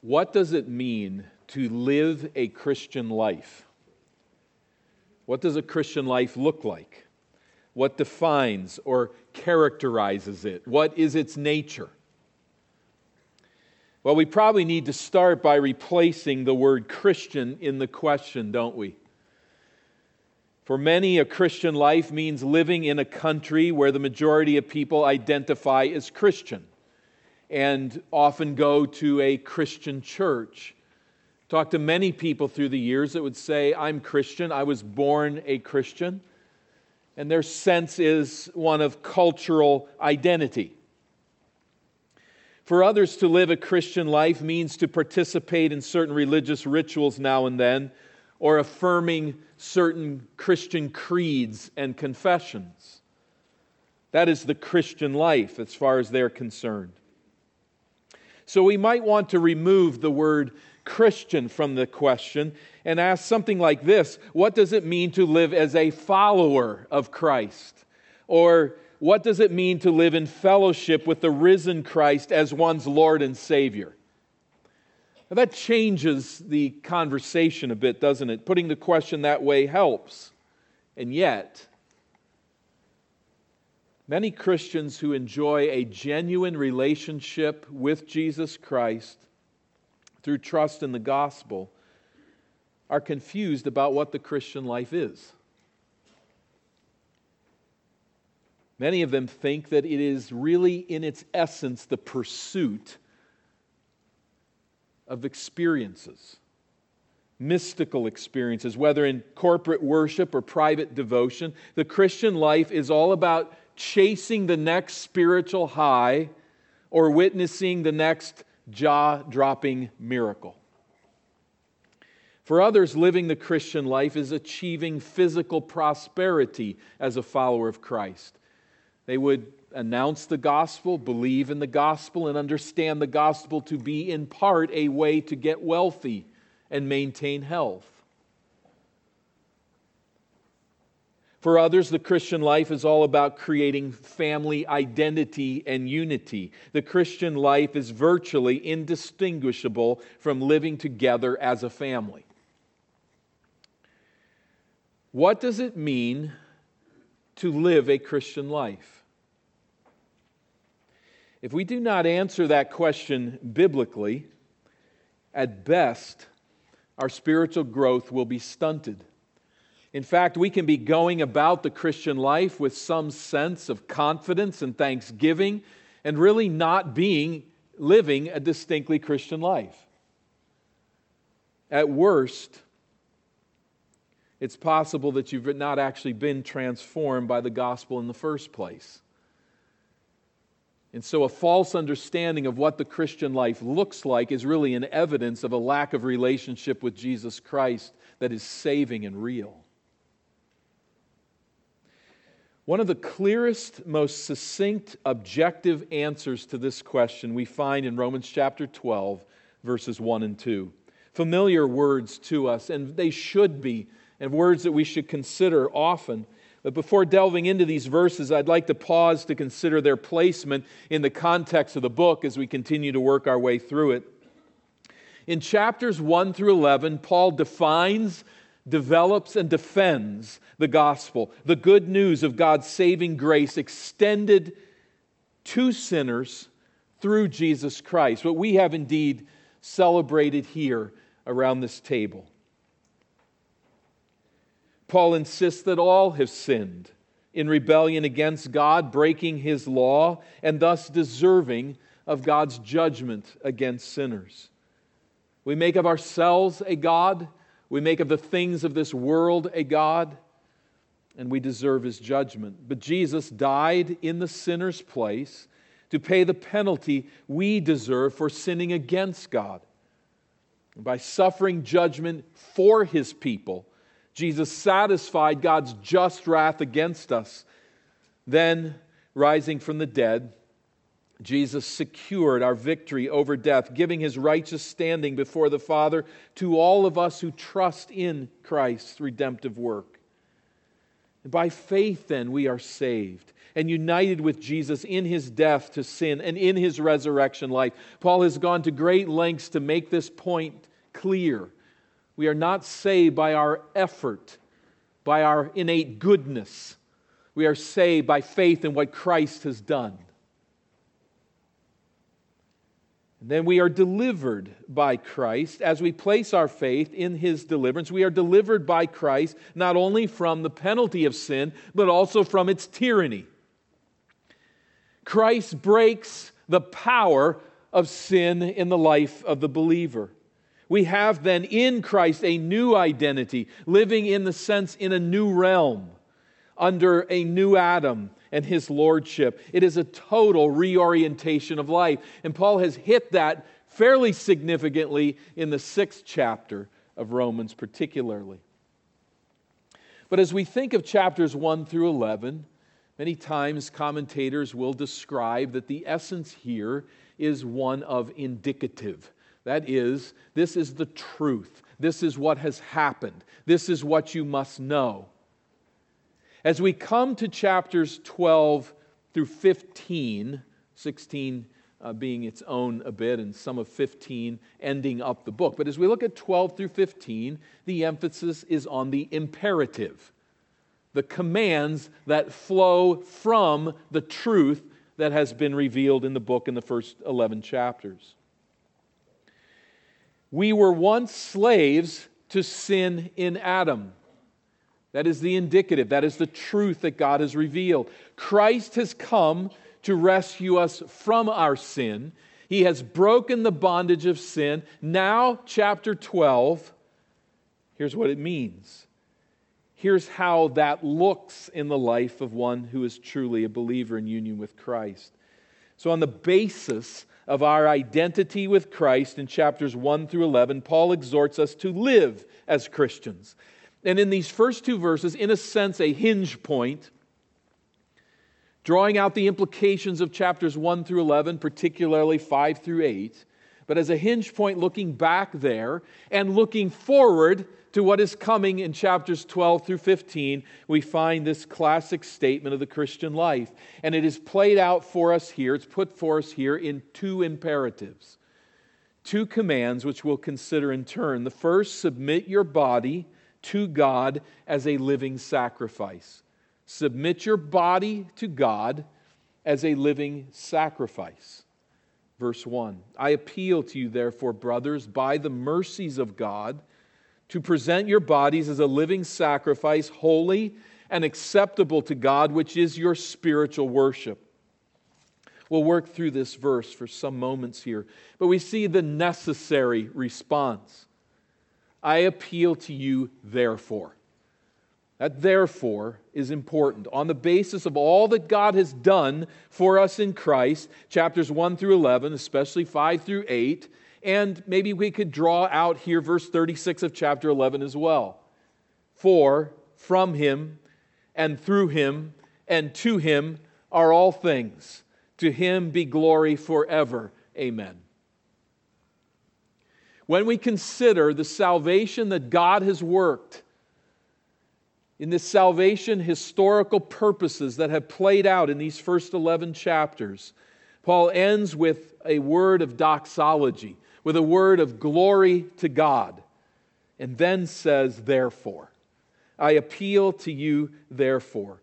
What does it mean to live a Christian life? What does a Christian life look like? What defines or characterizes it? What is its nature? Well, we probably need to start by replacing the word Christian in the question, don't we? For many, a Christian life means living in a country where the majority of people identify as Christian and often go to a Christian church. Talk to many people through the years that would say, I'm Christian, I was born a Christian. And their sense is one of cultural identity. For others, to live a Christian life means to participate in certain religious rituals now and then, or affirming certain Christian creeds and confessions. That is the Christian life as far as they're concerned. So we might want to remove the word Christian from the question and ask something like this What does it mean to live as a follower of Christ? Or what does it mean to live in fellowship with the risen Christ as one's Lord and Savior? Now that changes the conversation a bit, doesn't it? Putting the question that way helps. And yet, Many Christians who enjoy a genuine relationship with Jesus Christ through trust in the gospel are confused about what the Christian life is. Many of them think that it is really, in its essence, the pursuit of experiences, mystical experiences, whether in corporate worship or private devotion. The Christian life is all about chasing the next spiritual high or witnessing the next jaw dropping miracle. For others, living the Christian life is achieving physical prosperity as a follower of Christ. They would announce the gospel, believe in the gospel, and understand the gospel to be, in part, a way to get wealthy and maintain health. For others, the Christian life is all about creating family identity and unity. The Christian life is virtually indistinguishable from living together as a family. What does it mean to live a Christian life? If we do not answer that question biblically, at best, our spiritual growth will be stunted. In fact, we can be going about the Christian life with some sense of confidence and thanksgiving and really not being living a distinctly Christian life. At worst, it's possible that you've not actually been transformed by the gospel in the first place. And so, a false understanding of what the Christian life looks like is really an evidence of a lack of relationship with Jesus Christ that is saving and real. One of the clearest, most succinct, objective answers to this question we find in Romans chapter 12, verses 1 and 2. Familiar words to us, and they should be, and words that we should consider often. But before delving into these verses, I'd like to pause to consider their placement in the context of the book as we continue to work our way through it. In chapters 1 through 11, Paul defines develops and defends the gospel, the good news of God's saving grace extended to sinners through Jesus Christ, what we have indeed celebrated here around this table. Paul insists that all have sinned in rebellion against God, breaking his law, and thus deserving of God's judgment against sinners. We make of ourselves a God we make of the things of this world a God, and we deserve his judgment. But Jesus died in the sinner's place to pay the penalty we deserve for sinning against God. by suffering judgment for his people, Jesus satisfied God's just wrath against us. Then, rising from the dead, Jesus secured our victory over death, giving his righteous standing before the Father to all of us who trust in Christ's redemptive work. And by faith, then, we are saved. and united with Jesus in his death to sin and in his resurrection life. Paul has gone to great lengths to make this point clear. We are not saved by our effort, by our innate goodness. We are saved by faith in what Christ has done. And then we are delivered by Christ. As we place our faith in his deliverance, we are delivered by Christ not only from the penalty of sin, but also from its tyranny. Christ breaks the power of sin in the life of the believer. We have then in Christ a new identity, living in the sense in a new realm, under a new Adam and his lordship. It is a total reorientation of life. And Paul has hit that fairly significantly in the sixth chapter of Romans, particularly. But as we think of chapters 1 through 11, many times commentators will describe that the essence here is one of indicative. That is, this is the truth. This is what has happened. This is what you must know. As we come to chapters 12 through 15, 16 uh, being its own a bit, and some of 15 ending up the book. But as we look at 12 through 15, the emphasis is on the imperative, the commands that flow from the truth that has been revealed in the book in the first 11 chapters. We were once slaves to sin in Adam. That is the indicative. That is the truth that God has revealed. Christ has come to rescue us from our sin. He has broken the bondage of sin. Now, chapter 12, here's what it means. Here's how that looks in the life of one who is truly a believer in union with Christ. So, on the basis of our identity with Christ in chapters 1 through 11, Paul exhorts us to live as Christians. And in these first two verses, in a sense, a hinge point, drawing out the implications of chapters 1 through 11, particularly 5 through 8, but as a hinge point looking back there and looking forward to what is coming in chapters 12 through 15, we find this classic statement of the Christian life. And it is played out for us here, it's put for us here in two imperatives, two commands which we'll consider in turn. The first, submit your body to God as a living sacrifice. Submit your body to God as a living sacrifice. Verse 1 I appeal to you, therefore, brothers, by the mercies of God, to present your bodies as a living sacrifice, holy and acceptable to God, which is your spiritual worship. We'll work through this verse for some moments here, but we see the necessary response. I appeal to you, therefore. That therefore is important. On the basis of all that God has done for us in Christ, chapters 1 through 11, especially 5 through 8, and maybe we could draw out here verse 36 of chapter 11 as well. For from him and through him and to him are all things. To him be glory forever. Amen when we consider the salvation that God has worked, in this salvation historical purposes that have played out in these first 11 chapters, Paul ends with a word of doxology, with a word of glory to God, and then says, Therefore. I appeal to you, therefore.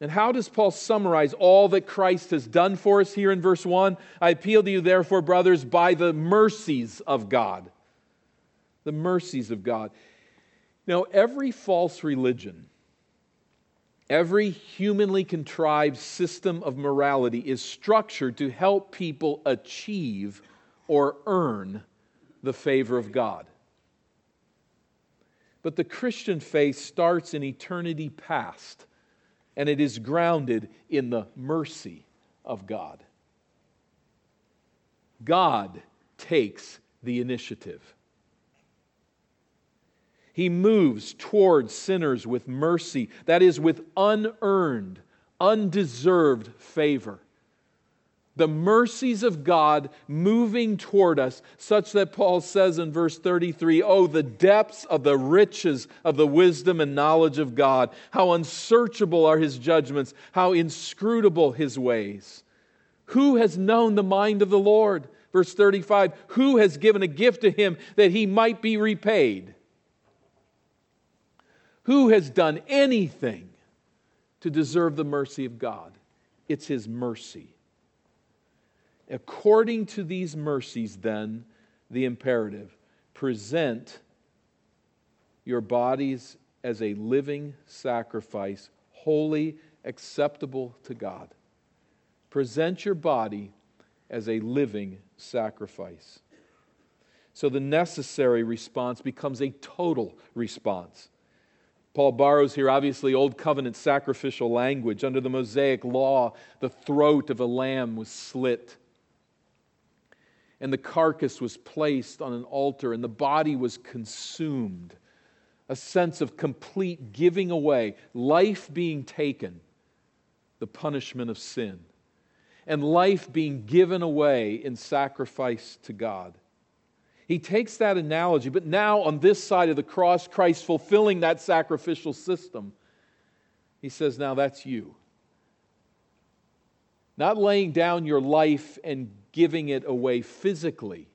And how does Paul summarize all that Christ has done for us here in verse 1? I appeal to you, therefore, brothers, by the mercies of God the mercies of God. Now, every false religion, every humanly contrived system of morality is structured to help people achieve or earn the favor of God. But the Christian faith starts in eternity past, and it is grounded in the mercy of God. God takes the initiative. He moves towards sinners with mercy, that is, with unearned, undeserved favor. the mercies of God moving toward us, such that Paul says in verse 33 Oh, the depths of the riches of the wisdom and knowledge of God! How unsearchable are his judgments, how inscrutable his ways. Who has known the mind of the Lord? Verse 35 Who has given a gift to him that he might be repaid? Who has done anything to deserve the mercy of God? It's his mercy. According to these mercies, then, the imperative present your bodies as a living sacrifice, holy, acceptable to God. Present your body as a living sacrifice. So the necessary response becomes a total response. Paul borrows here, obviously, Old Covenant sacrificial language. Under the Mosaic law, the throat of a lamb was slit and the carcass was placed on an altar, and the body was consumed. A sense of complete giving away, life being taken, the punishment of sin, and life being given away in sacrifice to God. He takes that analogy, but now on this side of the cross, Christ fulfilling that sacrificial system, he says, Now that's you. Not laying down your life and giving it away physically,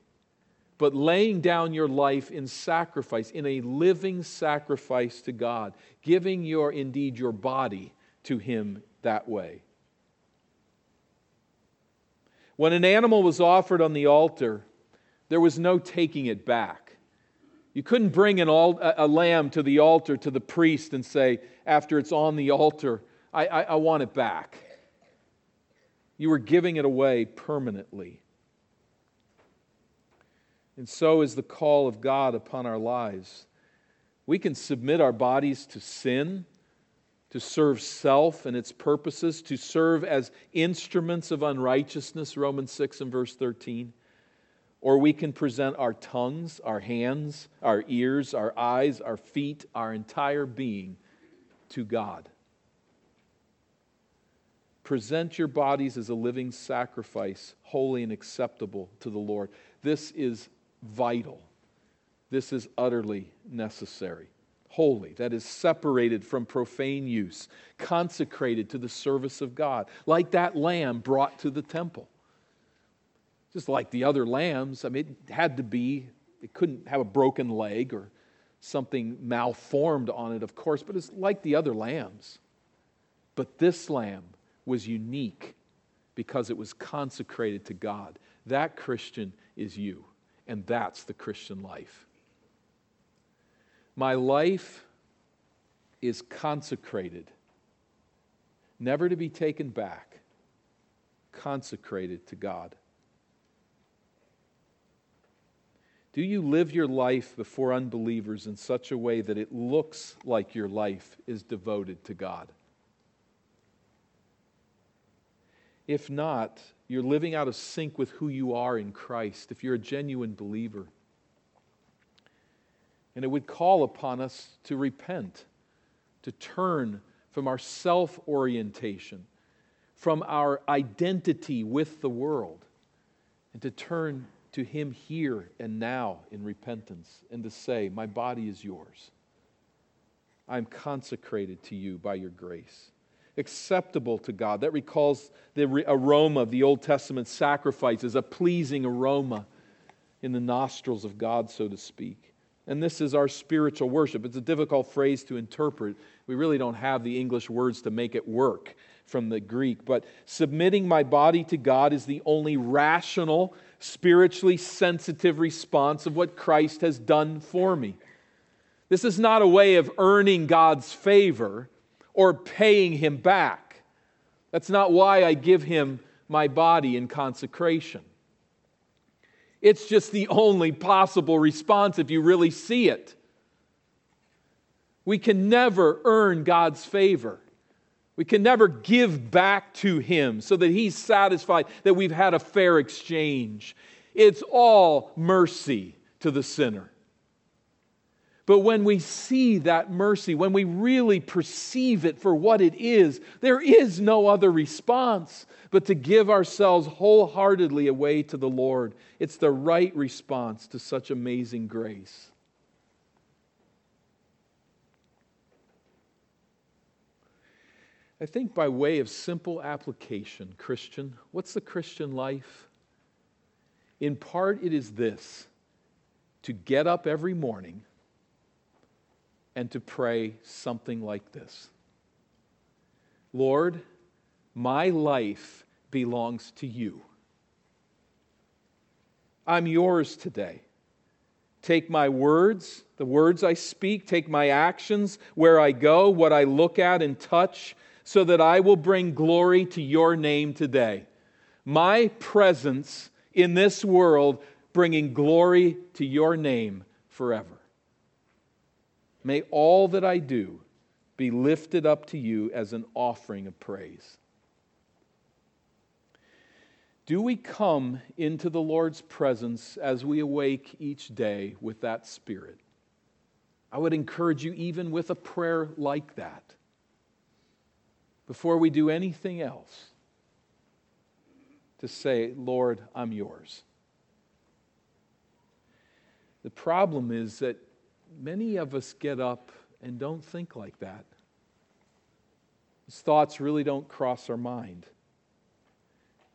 but laying down your life in sacrifice, in a living sacrifice to God, giving your, indeed, your body to Him that way. When an animal was offered on the altar, there was no taking it back. You couldn't bring an a lamb to the altar to the priest and say, after it's on the altar, I, I, I want it back. You were giving it away permanently. And so is the call of God upon our lives. We can submit our bodies to sin, to serve self and its purposes, to serve as instruments of unrighteousness, Romans 6 and verse 13. Or we can present our tongues, our hands, our ears, our eyes, our feet, our entire being to God. Present your bodies as a living sacrifice, holy and acceptable to the Lord. This is vital. This is utterly necessary. Holy, that is separated from profane use, consecrated to the service of God, like that lamb brought to the temple. Just like the other lambs, I mean, it had to be, it couldn't have a broken leg or something malformed on it, of course, but it's like the other lambs. But this lamb was unique because it was consecrated to God. That Christian is you, and that's the Christian life. My life is consecrated, never to be taken back, consecrated to God. Do you live your life before unbelievers in such a way that it looks like your life is devoted to God? If not, you're living out of sync with who you are in Christ, if you're a genuine believer. And it would call upon us to repent, to turn from our self orientation, from our identity with the world, and to turn to Him here and now in repentance and to say, My body is yours. I'm consecrated to you by your grace acceptable to God. That recalls the aroma of the Old Testament sacrifices, a pleasing aroma in the nostrils of God, so to speak. And this is our spiritual worship. It's a difficult phrase to interpret. We really don't have the English words to make it work from the Greek. But submitting my body to God is the only rational, spiritually sensitive response of what Christ has done for me. This is not a way of earning God's favor or paying him back. That's not why I give him my body in consecration. It's just the only possible response if you really see it. We can never earn God's favor. We can never give back to Him so that He's satisfied that we've had a fair exchange. It's all mercy to the sinner. But when we see that mercy, when we really perceive it for what it is, there is no other response but to give ourselves wholeheartedly away to the Lord. It's the right response to such amazing grace. I think by way of simple application, Christian, what's the Christian life? In part, it is this to get up every morning and to pray something like this Lord, my life belongs to you. I'm yours today. Take my words, the words I speak, take my actions, where I go, what I look at and touch, so that I will bring glory to your name today. My presence in this world, bringing glory to your name forever. May all that I do be lifted up to you as an offering of praise. Do we come into the Lord's presence as we awake each day with that spirit? I would encourage you, even with a prayer like that, before we do anything else, to say, Lord, I'm yours. The problem is that many of us get up and don't think like that. These thoughts really don't cross our mind.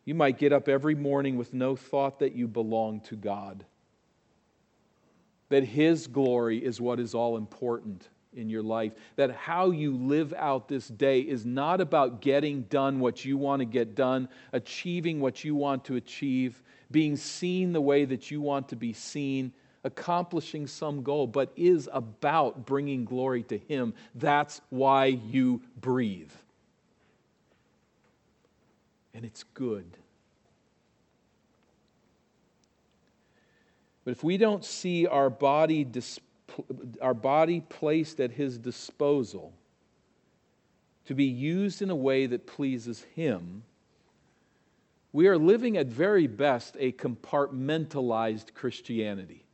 You might get up every morning with no thought that you belong to God, that His glory is what is all important in your life, that how you live out this day is not about getting done what you want to get done, achieving what you want to achieve, being seen the way that you want to be seen, accomplishing some goal, but is about bringing glory to Him. That's why you breathe and it's good. But if we don't see our body, dis- our body placed at His disposal to be used in a way that pleases Him, we are living at very best a compartmentalized Christianity.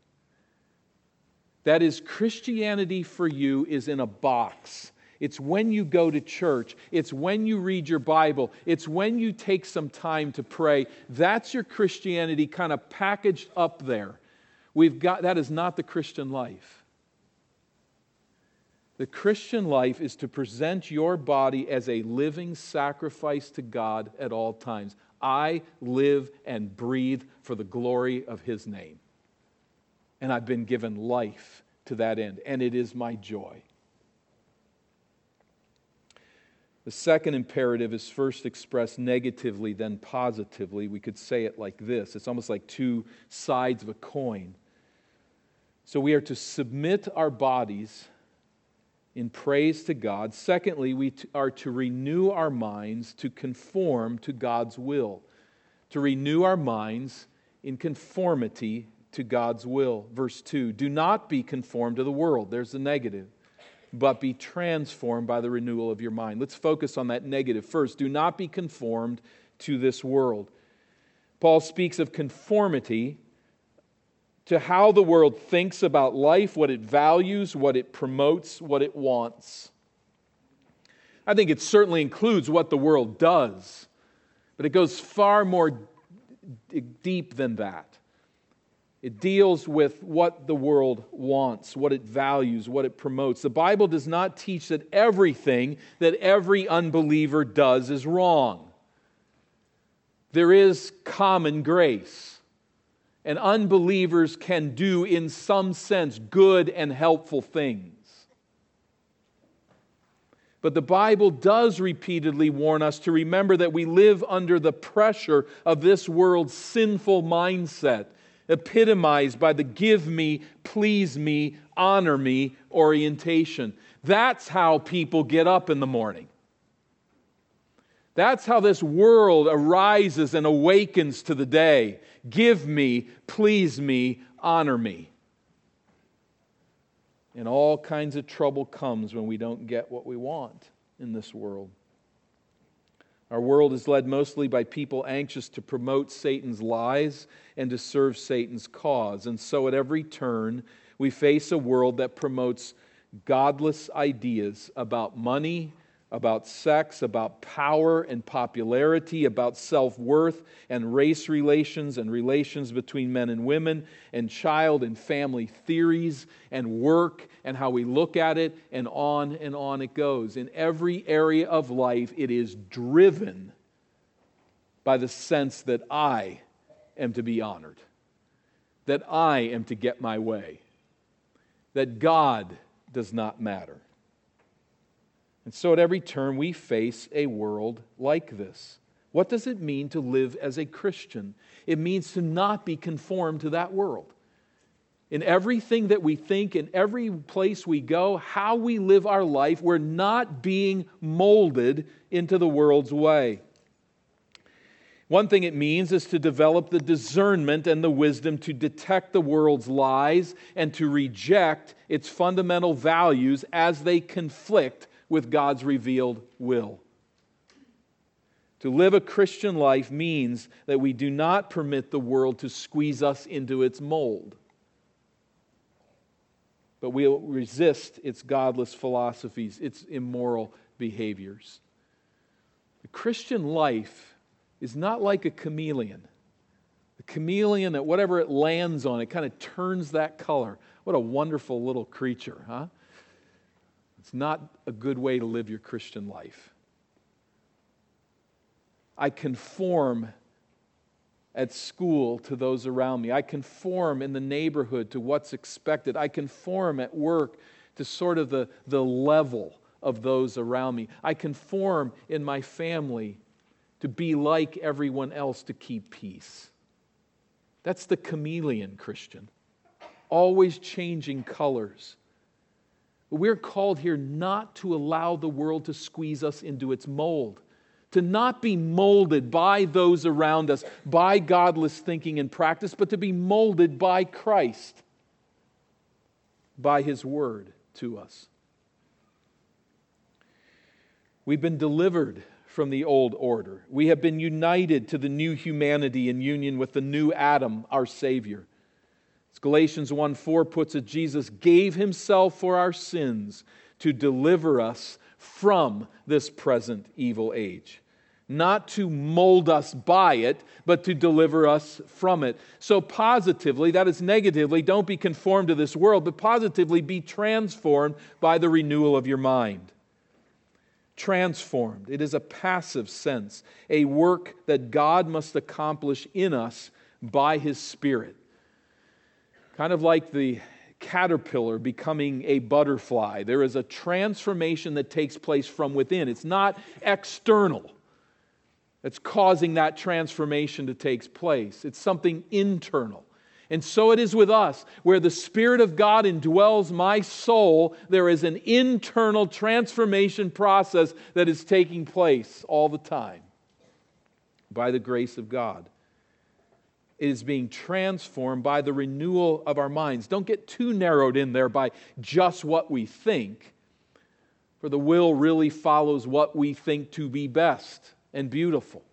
That is, Christianity for you is in a box it's when you go to church. It's when you read your Bible. It's when you take some time to pray. That's your Christianity kind of packaged up there. We've got that is not the Christian life. The Christian life is to present your body as a living sacrifice to God at all times. I live and breathe for the glory of His name. And I've been given life to that end, and it is my joy. The second imperative is first expressed negatively, then positively. We could say it like this it's almost like two sides of a coin. So we are to submit our bodies in praise to God. Secondly, we are to renew our minds to conform to God's will, to renew our minds in conformity to God's will. Verse 2 Do not be conformed to the world. There's the negative but be transformed by the renewal of your mind. Let's focus on that negative first. Do not be conformed to this world. Paul speaks of conformity to how the world thinks about life, what it values, what it promotes, what it wants. I think it certainly includes what the world does, but it goes far more deep than that. It deals with what the world wants, what it values, what it promotes. The Bible does not teach that everything that every unbeliever does is wrong. There is common grace, and unbelievers can do, in some sense, good and helpful things. But the Bible does repeatedly warn us to remember that we live under the pressure of this world's sinful mindset epitomized by the give me, please me, honor me orientation. That's how people get up in the morning. That's how this world arises and awakens to the day. Give me, please me, honor me. And all kinds of trouble comes when we don't get what we want in this world. Our world is led mostly by people anxious to promote Satan's lies and to serve Satan's cause. And so at every turn, we face a world that promotes godless ideas about money about sex, about power and popularity, about self worth and race relations and relations between men and women, and child and family theories and work and how we look at it, and on and on it goes. In every area of life, it is driven by the sense that I am to be honored, that I am to get my way, that God does not matter. And so at every turn, we face a world like this. What does it mean to live as a Christian? It means to not be conformed to that world. In everything that we think, in every place we go, how we live our life, we're not being molded into the world's way. One thing it means is to develop the discernment and the wisdom to detect the world's lies and to reject its fundamental values as they conflict with God's revealed will. To live a Christian life means that we do not permit the world to squeeze us into its mold, but we'll resist its godless philosophies, its immoral behaviors. The Christian life is not like a chameleon. The chameleon, that whatever it lands on, it kind of turns that color. What a wonderful little creature, huh? It's not a good way to live your Christian life. I conform at school to those around me. I conform in the neighborhood to what's expected. I conform at work to sort of the, the level of those around me. I conform in my family to be like everyone else to keep peace. That's the chameleon Christian, always changing colors. We're called here not to allow the world to squeeze us into its mold, to not be molded by those around us, by godless thinking and practice, but to be molded by Christ, by His Word to us. We've been delivered from the old order. We have been united to the new humanity in union with the new Adam, our Savior. As Galatians 1 4 puts it, Jesus gave himself for our sins to deliver us from this present evil age. Not to mold us by it, but to deliver us from it. So, positively, that is negatively, don't be conformed to this world, but positively be transformed by the renewal of your mind. Transformed. It is a passive sense, a work that God must accomplish in us by His Spirit. Kind of like the caterpillar becoming a butterfly. There is a transformation that takes place from within. It's not external that's causing that transformation to take place, it's something internal. And so it is with us. Where the Spirit of God indwells my soul, there is an internal transformation process that is taking place all the time by the grace of God is being transformed by the renewal of our minds. Don't get too narrowed in there by just what we think, for the will really follows what we think to be best and beautiful.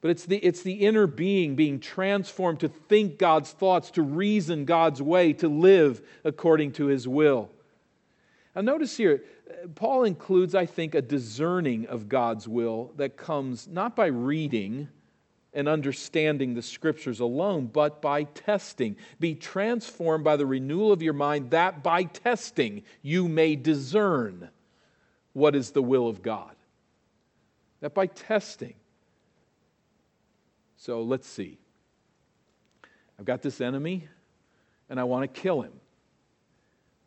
But it's the, it's the inner being being transformed to think God's thoughts, to reason God's way, to live according to his will. Now, notice here, Paul includes, I think, a discerning of God's will that comes not by reading and understanding the scriptures alone, but by testing. Be transformed by the renewal of your mind, that by testing you may discern what is the will of God. That by testing. So let's see. I've got this enemy and I want to kill him.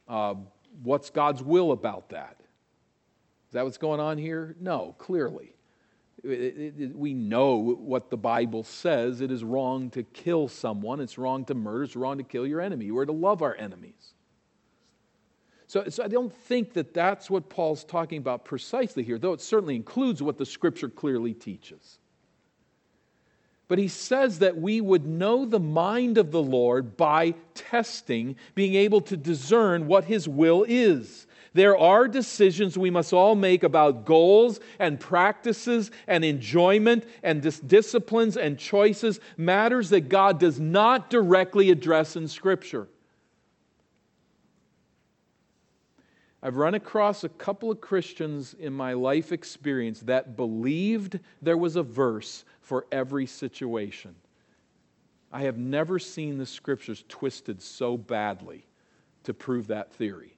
Uh, what's God's will about that? Is that what's going on here? No, clearly we know what the Bible says. It is wrong to kill someone, it's wrong to murder, it's wrong to kill your enemy. We're to love our enemies. So, so I don't think that that's what Paul's talking about precisely here, though it certainly includes what the scripture clearly teaches. But he says that we would know the mind of the Lord by testing, being able to discern what his will is. There are decisions we must all make about goals and practices and enjoyment and dis- disciplines and choices, matters that God does not directly address in Scripture. I've run across a couple of Christians in my life experience that believed there was a verse for every situation. I have never seen the scriptures twisted so badly to prove that theory.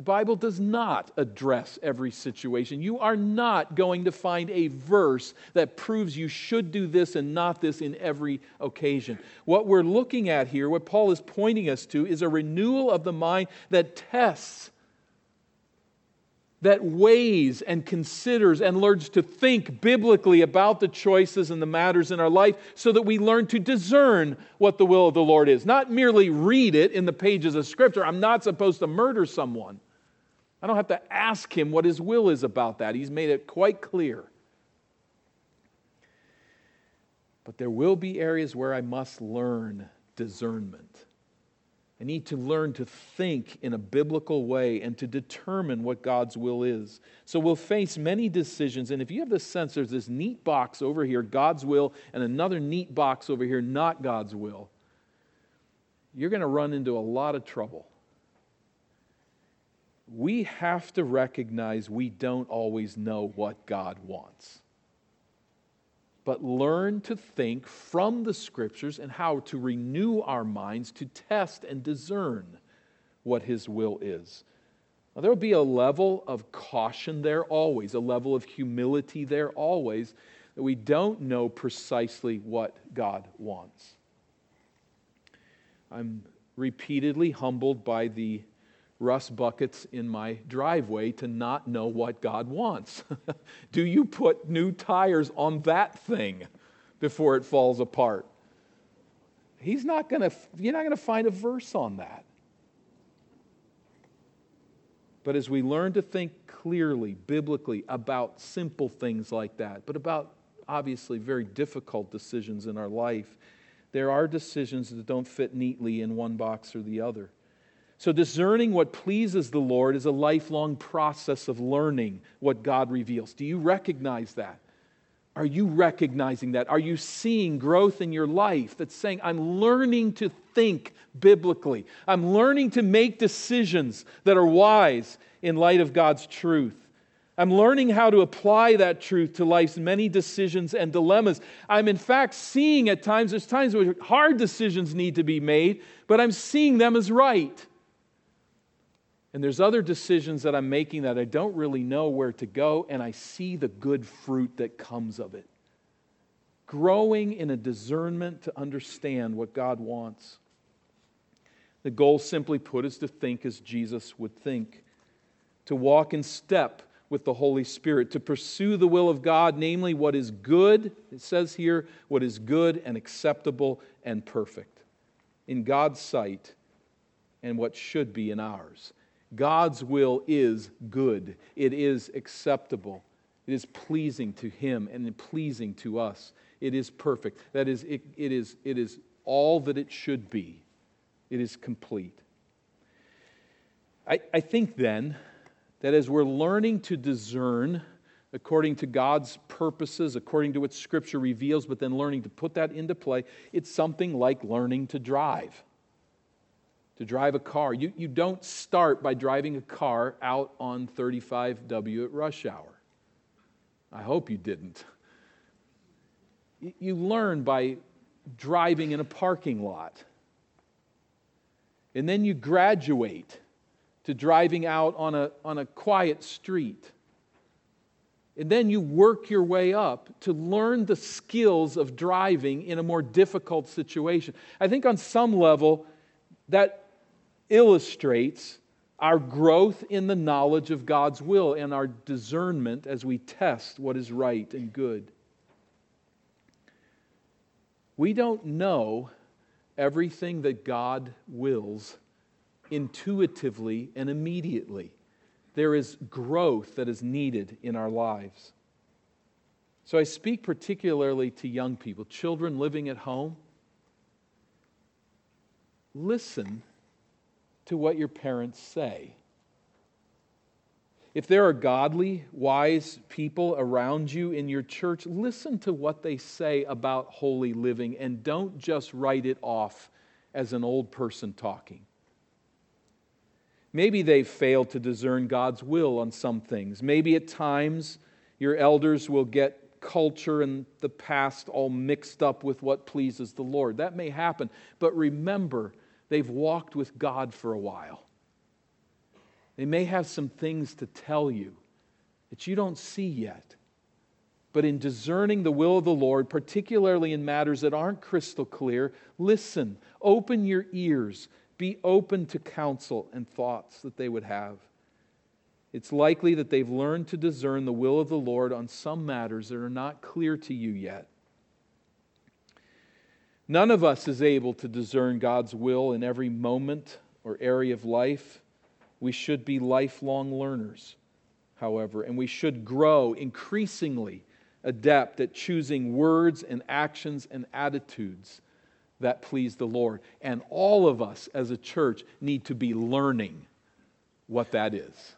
The Bible does not address every situation. You are not going to find a verse that proves you should do this and not this in every occasion. What we're looking at here, what Paul is pointing us to, is a renewal of the mind that tests that weighs and considers and learns to think biblically about the choices and the matters in our life so that we learn to discern what the will of the Lord is. Not merely read it in the pages of Scripture. I'm not supposed to murder someone. I don't have to ask him what his will is about that. He's made it quite clear. But there will be areas where I must learn discernment. I need to learn to think in a biblical way and to determine what God's will is. So we'll face many decisions. And if you have the sense there's this neat box over here, God's will, and another neat box over here, not God's will, you're going to run into a lot of trouble. We have to recognize we don't always know what God wants but learn to think from the scriptures and how to renew our minds to test and discern what his will is. Now, there will be a level of caution there always, a level of humility there always, that we don't know precisely what God wants. I'm repeatedly humbled by the rust buckets in my driveway to not know what God wants? Do you put new tires on that thing before it falls apart? He's not going to, you're not going to find a verse on that. But as we learn to think clearly, biblically, about simple things like that, but about obviously very difficult decisions in our life, there are decisions that don't fit neatly in one box or the other. So, discerning what pleases the Lord is a lifelong process of learning what God reveals. Do you recognize that? Are you recognizing that? Are you seeing growth in your life that's saying, I'm learning to think biblically? I'm learning to make decisions that are wise in light of God's truth. I'm learning how to apply that truth to life's many decisions and dilemmas. I'm, in fact, seeing at times, there's times where hard decisions need to be made, but I'm seeing them as right. And there's other decisions that I'm making that I don't really know where to go, and I see the good fruit that comes of it. Growing in a discernment to understand what God wants. The goal, simply put, is to think as Jesus would think, to walk in step with the Holy Spirit, to pursue the will of God, namely what is good, it says here, what is good and acceptable and perfect in God's sight and what should be in ours. God's will is good, it is acceptable, it is pleasing to Him and pleasing to us. It is perfect. That is, it, it, is, it is all that it should be, it is complete. I, I think then that as we're learning to discern according to God's purposes, according to what Scripture reveals, but then learning to put that into play, it's something like learning to drive to drive a car. You, you don't start by driving a car out on 35W at rush hour. I hope you didn't. You learn by driving in a parking lot. And then you graduate to driving out on a, on a quiet street. And then you work your way up to learn the skills of driving in a more difficult situation. I think on some level, that illustrates our growth in the knowledge of God's will and our discernment as we test what is right and good. We don't know everything that God wills intuitively and immediately. There is growth that is needed in our lives. So I speak particularly to young people, children living at home. Listen to what your parents say. If there are godly, wise people around you in your church, listen to what they say about holy living and don't just write it off as an old person talking. Maybe they've failed to discern God's will on some things. Maybe at times your elders will get culture and the past all mixed up with what pleases the Lord. That may happen. But remember, they've walked with God for a while. They may have some things to tell you that you don't see yet. But in discerning the will of the Lord, particularly in matters that aren't crystal clear, listen, open your ears, be open to counsel and thoughts that they would have. It's likely that they've learned to discern the will of the Lord on some matters that are not clear to you yet. None of us is able to discern God's will in every moment or area of life. We should be lifelong learners, however, and we should grow increasingly adept at choosing words and actions and attitudes that please the Lord. And all of us as a church need to be learning what that is.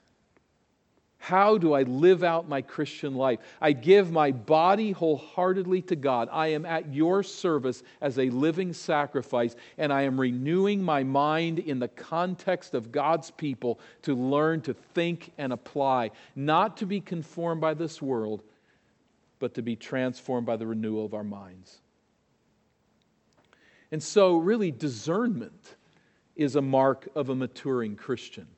How do I live out my Christian life? I give my body wholeheartedly to God. I am at your service as a living sacrifice, and I am renewing my mind in the context of God's people to learn to think and apply, not to be conformed by this world, but to be transformed by the renewal of our minds. And so, really, discernment is a mark of a maturing Christian.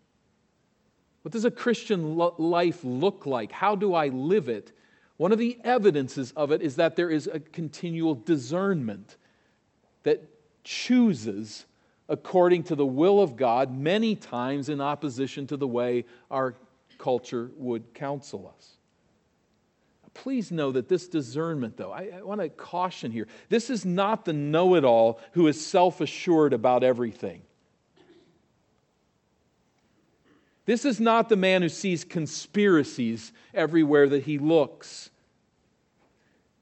What does a Christian life look like? How do I live it? One of the evidences of it is that there is a continual discernment that chooses according to the will of God, many times in opposition to the way our culture would counsel us. Please know that this discernment, though, I, I want to caution here this is not the know it all who is self assured about everything. This is not the man who sees conspiracies everywhere that he looks.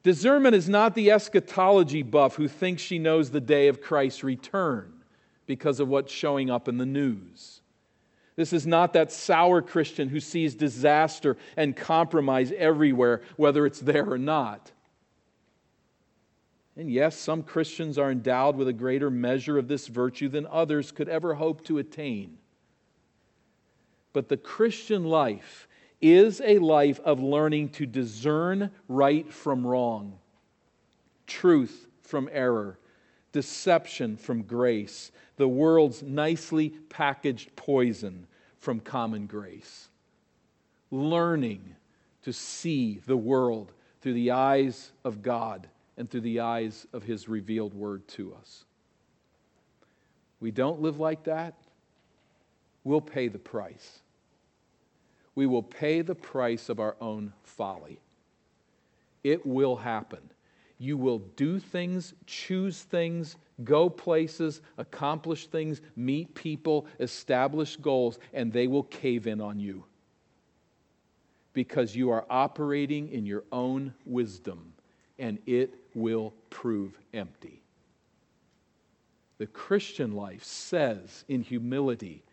Discernment is not the eschatology buff who thinks she knows the day of Christ's return because of what's showing up in the news. This is not that sour Christian who sees disaster and compromise everywhere, whether it's there or not. And yes, some Christians are endowed with a greater measure of this virtue than others could ever hope to attain. But the Christian life is a life of learning to discern right from wrong, truth from error, deception from grace, the world's nicely packaged poison from common grace. Learning to see the world through the eyes of God and through the eyes of His revealed word to us. We don't live like that, we'll pay the price we will pay the price of our own folly. It will happen. You will do things, choose things, go places, accomplish things, meet people, establish goals, and they will cave in on you because you are operating in your own wisdom and it will prove empty. The Christian life says in humility,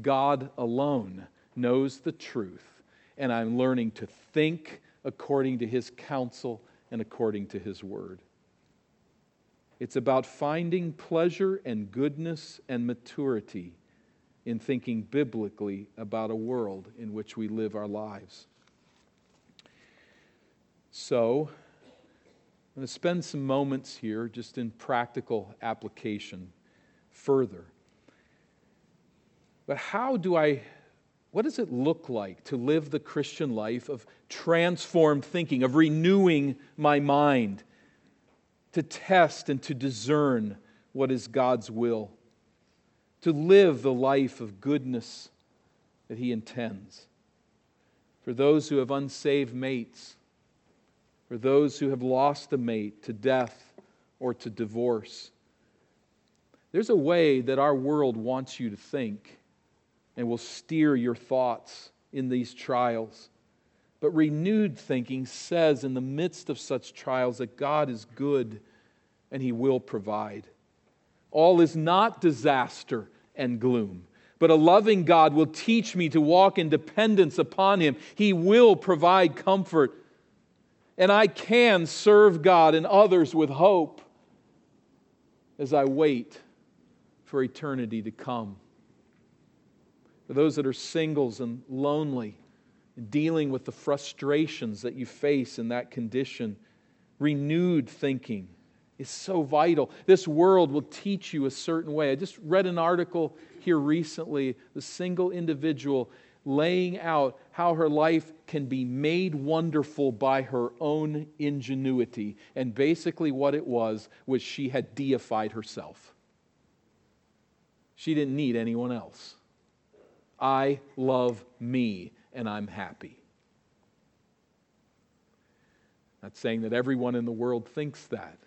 God alone knows the truth, and I'm learning to think according to his counsel and according to his word. It's about finding pleasure and goodness and maturity in thinking biblically about a world in which we live our lives. So, I'm going to spend some moments here just in practical application further. But how do I what does it look like to live the Christian life of transformed thinking, of renewing my mind, to test and to discern what is God's will, to live the life of goodness that He intends? For those who have unsaved mates, for those who have lost a mate to death or to divorce, there's a way that our world wants you to think and will steer your thoughts in these trials. But renewed thinking says, in the midst of such trials, that God is good and He will provide. All is not disaster and gloom, But a loving God will teach me to walk in dependence upon Him. He will provide comfort. And I can serve God and others with hope as I wait for eternity to come. For those that are singles and lonely, and dealing with the frustrations that you face in that condition, renewed thinking is so vital. This world will teach you a certain way. I just read an article here recently, the single individual laying out how her life can be made wonderful by her own ingenuity. And basically, what it was was she had deified herself. She didn't need anyone else. I love me and I'm happy. Not saying that everyone in the world thinks that.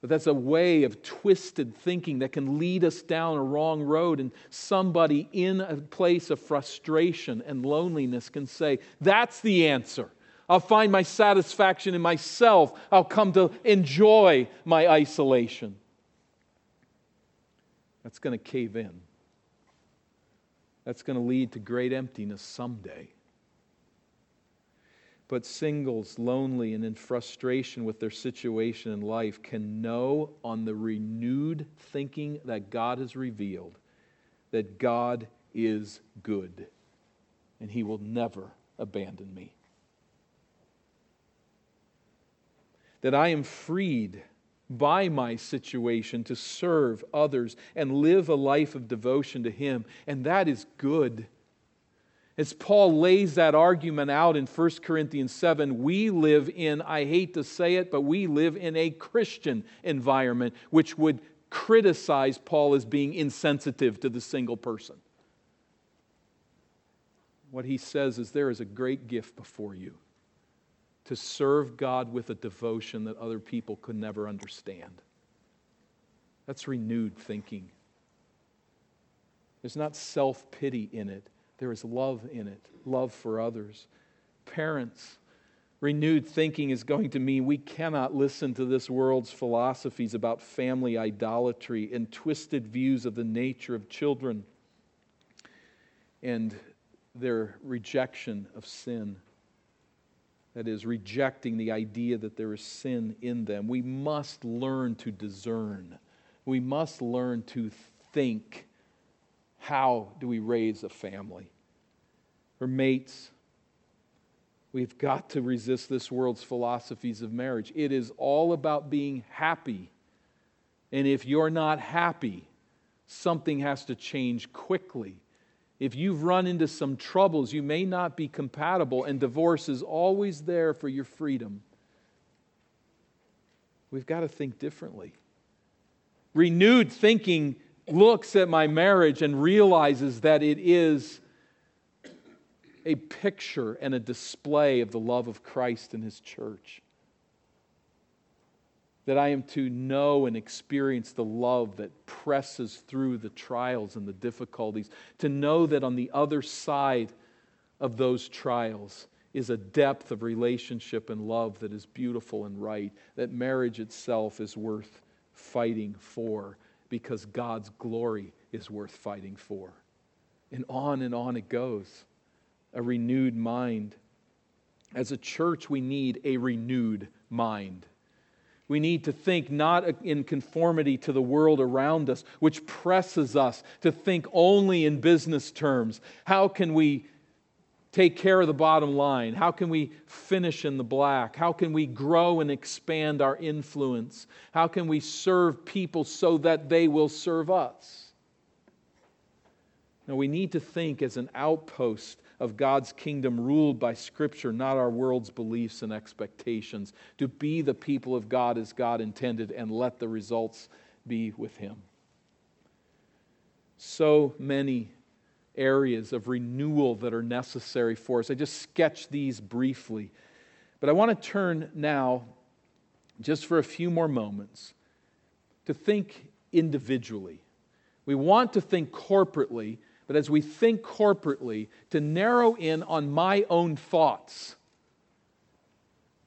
But that's a way of twisted thinking that can lead us down a wrong road. And somebody in a place of frustration and loneliness can say, That's the answer. I'll find my satisfaction in myself. I'll come to enjoy my isolation. That's going to cave in. That's going to lead to great emptiness someday but singles, lonely and in frustration with their situation in life, can know on the renewed thinking that God has revealed that God is good and He will never abandon me. That I am freed by my situation to serve others and live a life of devotion to Him, and that is good. As Paul lays that argument out in 1 Corinthians 7, we live in, I hate to say it, but we live in a Christian environment which would criticize Paul as being insensitive to the single person. What he says is there is a great gift before you to serve God with a devotion that other people could never understand. That's renewed thinking. There's not self pity in it, there is love in it, love for others. Parents, renewed thinking is going to mean we cannot listen to this world's philosophies about family idolatry and twisted views of the nature of children and their rejection of sin. That is, rejecting the idea that there is sin in them. We must learn to discern. We must learn to think how do we raise a family? Or mates, we've got to resist this world's philosophies of marriage. It is all about being happy. And if you're not happy, something has to change quickly. If you've run into some troubles, you may not be compatible, and divorce is always there for your freedom. We've got to think differently. Renewed thinking looks at my marriage and realizes that it is a picture and a display of the love of Christ and His church. That I am to know and experience the love that presses through the trials and the difficulties. To know that on the other side of those trials is a depth of relationship and love that is beautiful and right. That marriage itself is worth fighting for because God's glory is worth fighting for. And on and on it goes. A renewed mind. As a church, we need a renewed mind. We need to think not in conformity to the world around us, which presses us to think only in business terms. How can we take care of the bottom line? How can we finish in the black? How can we grow and expand our influence? How can we serve people so that they will serve us? Now, we need to think as an outpost of God's kingdom ruled by Scripture, not our world's beliefs and expectations, to be the people of God as God intended and let the results be with Him. So many areas of renewal that are necessary for us. I just sketched these briefly. But I want to turn now, just for a few more moments, to think individually. We want to think corporately, but as we think corporately, to narrow in on my own thoughts.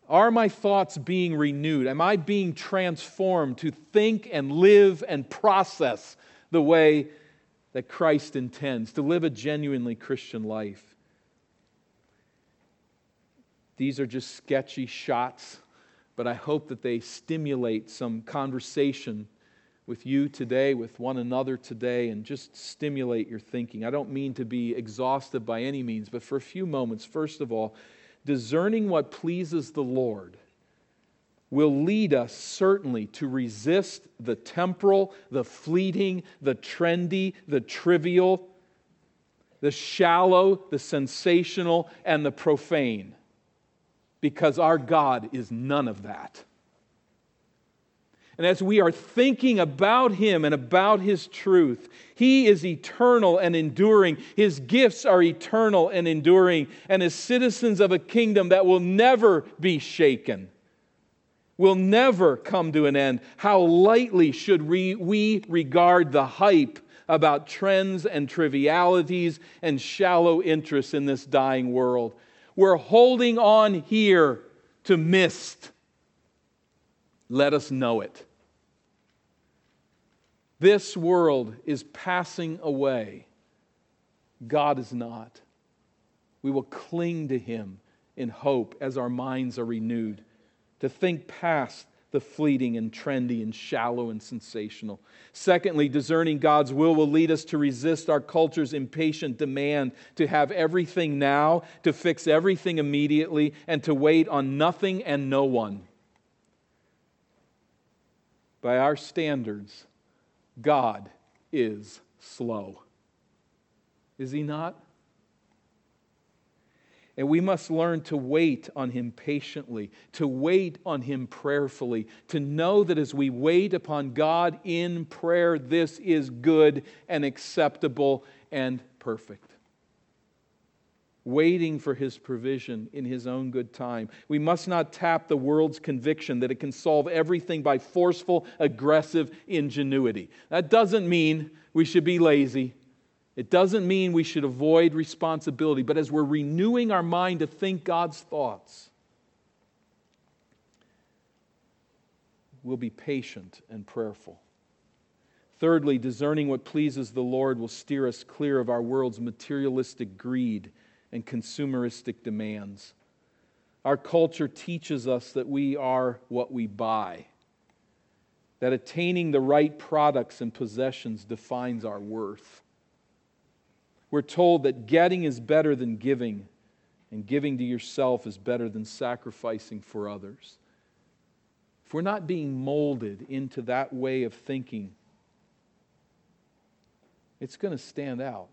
Are my thoughts being renewed? Am I being transformed to think and live and process the way that Christ intends, to live a genuinely Christian life. These are just sketchy shots, but I hope that they stimulate some conversation with you today, with one another today, and just stimulate your thinking. I don't mean to be exhaustive by any means, but for a few moments, first of all, discerning what pleases the Lord will lead us certainly to resist the temporal, the fleeting, the trendy, the trivial, the shallow, the sensational, and the profane, because our God is none of that. And as we are thinking about Him and about His truth, He is eternal and enduring. His gifts are eternal and enduring, and as citizens of a kingdom that will never be shaken, will never come to an end. How lightly should we, we regard the hype about trends and trivialities and shallow interests in this dying world? We're holding on here to mist. Let us know it. This world is passing away. God is not. We will cling to Him in hope as our minds are renewed, to think past the fleeting and trendy and shallow and sensational. Secondly, discerning God's will will lead us to resist our culture's impatient demand to have everything now, to fix everything immediately, and to wait on nothing and no one. By our standards, God is slow. Is he not? And we must learn to wait on him patiently, to wait on him prayerfully, to know that as we wait upon God in prayer, this is good and acceptable and perfect waiting for his provision in his own good time. We must not tap the world's conviction that it can solve everything by forceful, aggressive ingenuity. That doesn't mean we should be lazy. It doesn't mean we should avoid responsibility, but as we're renewing our mind to think God's thoughts, we'll be patient and prayerful. Thirdly, discerning what pleases the Lord will steer us clear of our world's materialistic greed and consumeristic demands. Our culture teaches us that we are what we buy, that attaining the right products and possessions defines our worth. We're told that getting is better than giving, and giving to yourself is better than sacrificing for others. If we're not being molded into that way of thinking, it's going to stand out.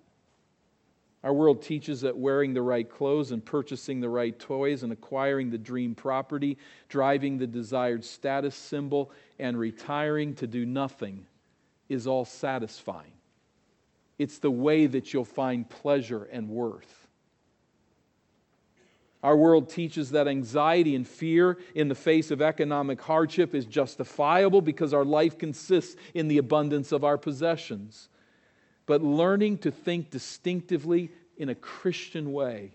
Our world teaches that wearing the right clothes and purchasing the right toys and acquiring the dream property, driving the desired status symbol, and retiring to do nothing is all satisfying. It's the way that you'll find pleasure and worth. Our world teaches that anxiety and fear in the face of economic hardship is justifiable because our life consists in the abundance of our possessions but learning to think distinctively in a Christian way.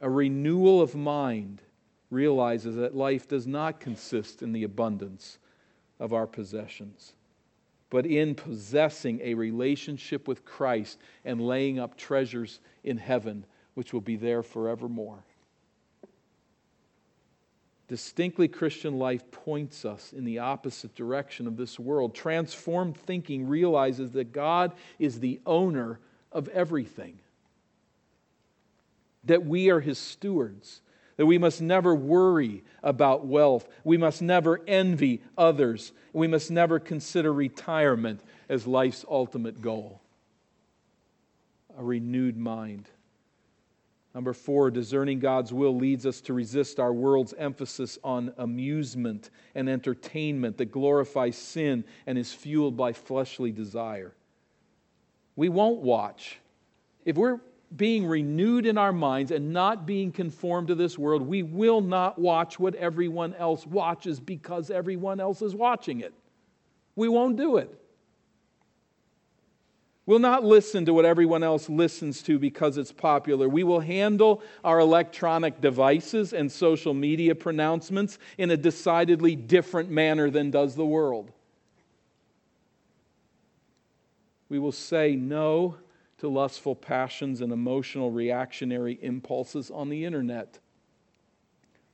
A renewal of mind realizes that life does not consist in the abundance of our possessions, but in possessing a relationship with Christ and laying up treasures in heaven, which will be there forevermore. Distinctly Christian life points us in the opposite direction of this world. Transformed thinking realizes that God is the owner of everything, that we are his stewards, that we must never worry about wealth, we must never envy others, we must never consider retirement as life's ultimate goal. A renewed mind. Number four, discerning God's will leads us to resist our world's emphasis on amusement and entertainment that glorifies sin and is fueled by fleshly desire. We won't watch. If we're being renewed in our minds and not being conformed to this world, we will not watch what everyone else watches because everyone else is watching it. We won't do it. We'll not listen to what everyone else listens to because it's popular. We will handle our electronic devices and social media pronouncements in a decidedly different manner than does the world. We will say no to lustful passions and emotional reactionary impulses on the internet.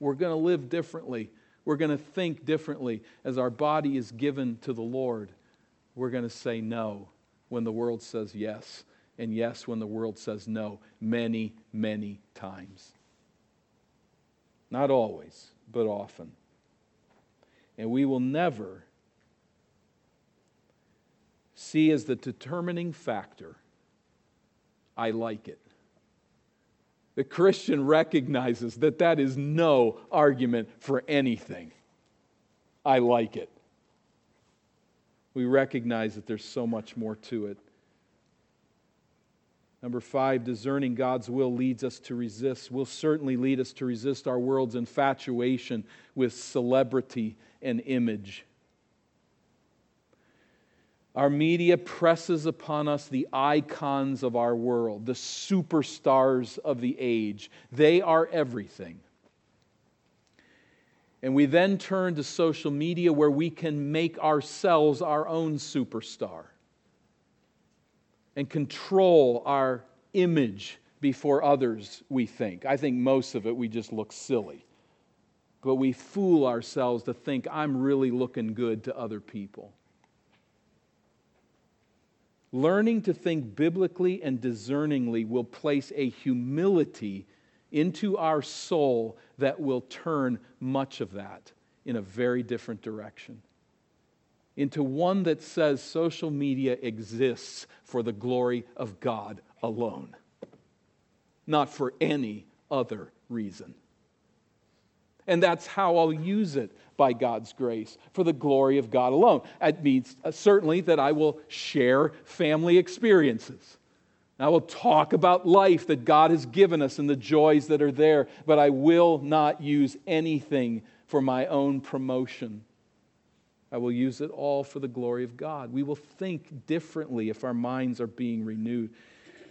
We're going to live differently. We're going to think differently as our body is given to the Lord. We're going to say no when the world says yes, and yes when the world says no, many, many times. Not always, but often. And we will never see as the determining factor I like it. The Christian recognizes that that is no argument for anything. I like it. We recognize that there's so much more to it. Number five, discerning God's will leads us to resist, will certainly lead us to resist our world's infatuation with celebrity and image. Our media presses upon us the icons of our world, the superstars of the age. They are everything. And we then turn to social media where we can make ourselves our own superstar and control our image before others, we think. I think most of it we just look silly. But we fool ourselves to think I'm really looking good to other people. Learning to think biblically and discerningly will place a humility into our soul that will turn much of that in a very different direction. Into one that says social media exists for the glory of God alone, not for any other reason. And that's how I'll use it by God's grace for the glory of God alone. It means uh, certainly that I will share family experiences. I will talk about life that God has given us and the joys that are there, but I will not use anything for my own promotion. I will use it all for the glory of God. We will think differently if our minds are being renewed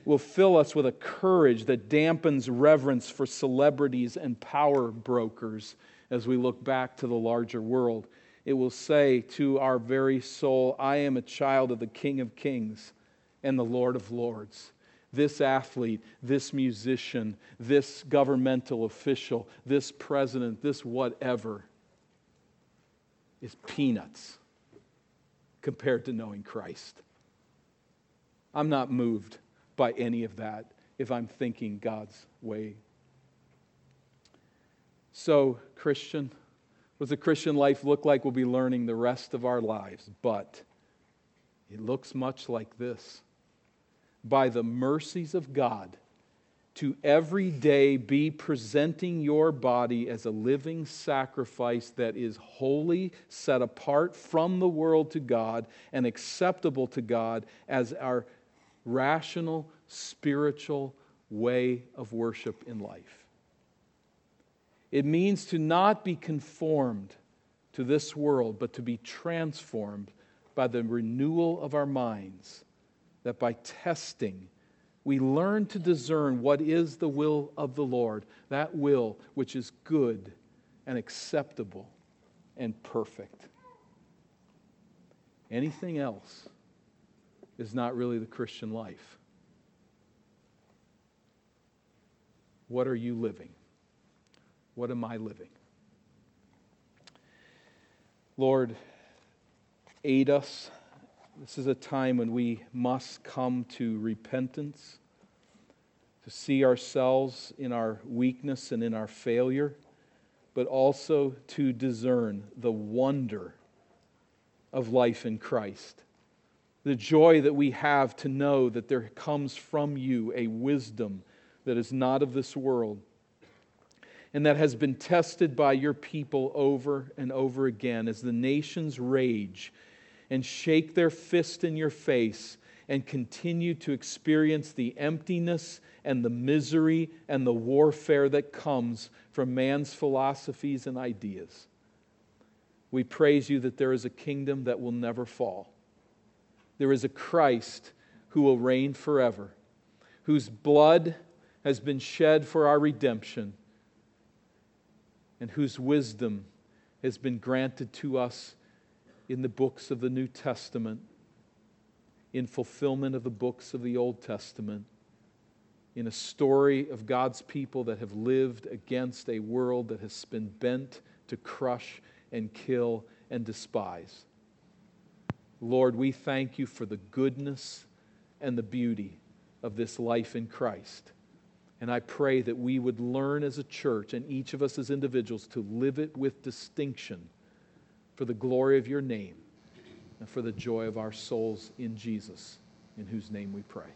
It will fill us with a courage that dampens reverence for celebrities and power brokers as we look back to the larger world. It will say to our very soul, I am a child of the King of Kings and the Lord of Lords. This athlete, this musician, this governmental official, this president, this whatever is peanuts compared to knowing Christ. I'm not moved by any of that if I'm thinking God's way. So, Christian, what does a Christian life look like? We'll be learning the rest of our lives, but it looks much like this. By the mercies of God, to every day be presenting your body as a living sacrifice that is holy, set apart from the world to God, and acceptable to God as our rational, spiritual way of worship in life. It means to not be conformed to this world, but to be transformed by the renewal of our minds, that by testing, we learn to discern what is the will of the Lord, that will which is good and acceptable and perfect. Anything else is not really the Christian life. What are you living? What am I living? Lord, aid us. This is a time when we must come to repentance, to see ourselves in our weakness and in our failure, but also to discern the wonder of life in Christ. The joy that we have to know that there comes from you a wisdom that is not of this world and that has been tested by your people over and over again as the nations rage and shake their fist in your face and continue to experience the emptiness and the misery and the warfare that comes from man's philosophies and ideas. We praise you that there is a kingdom that will never fall there is a Christ who will reign forever, whose blood has been shed for our redemption, and whose wisdom has been granted to us in the books of the New Testament. in fulfillment of the books of the Old Testament, in a story of God's people that have lived against a world that has been bent to crush and kill and despise. Lord, we thank you for the goodness and the beauty of this life in Christ. And I pray that we would learn as a church and each of us as individuals to live it with distinction for the glory of your name and for the joy of our souls in Jesus, in whose name we pray.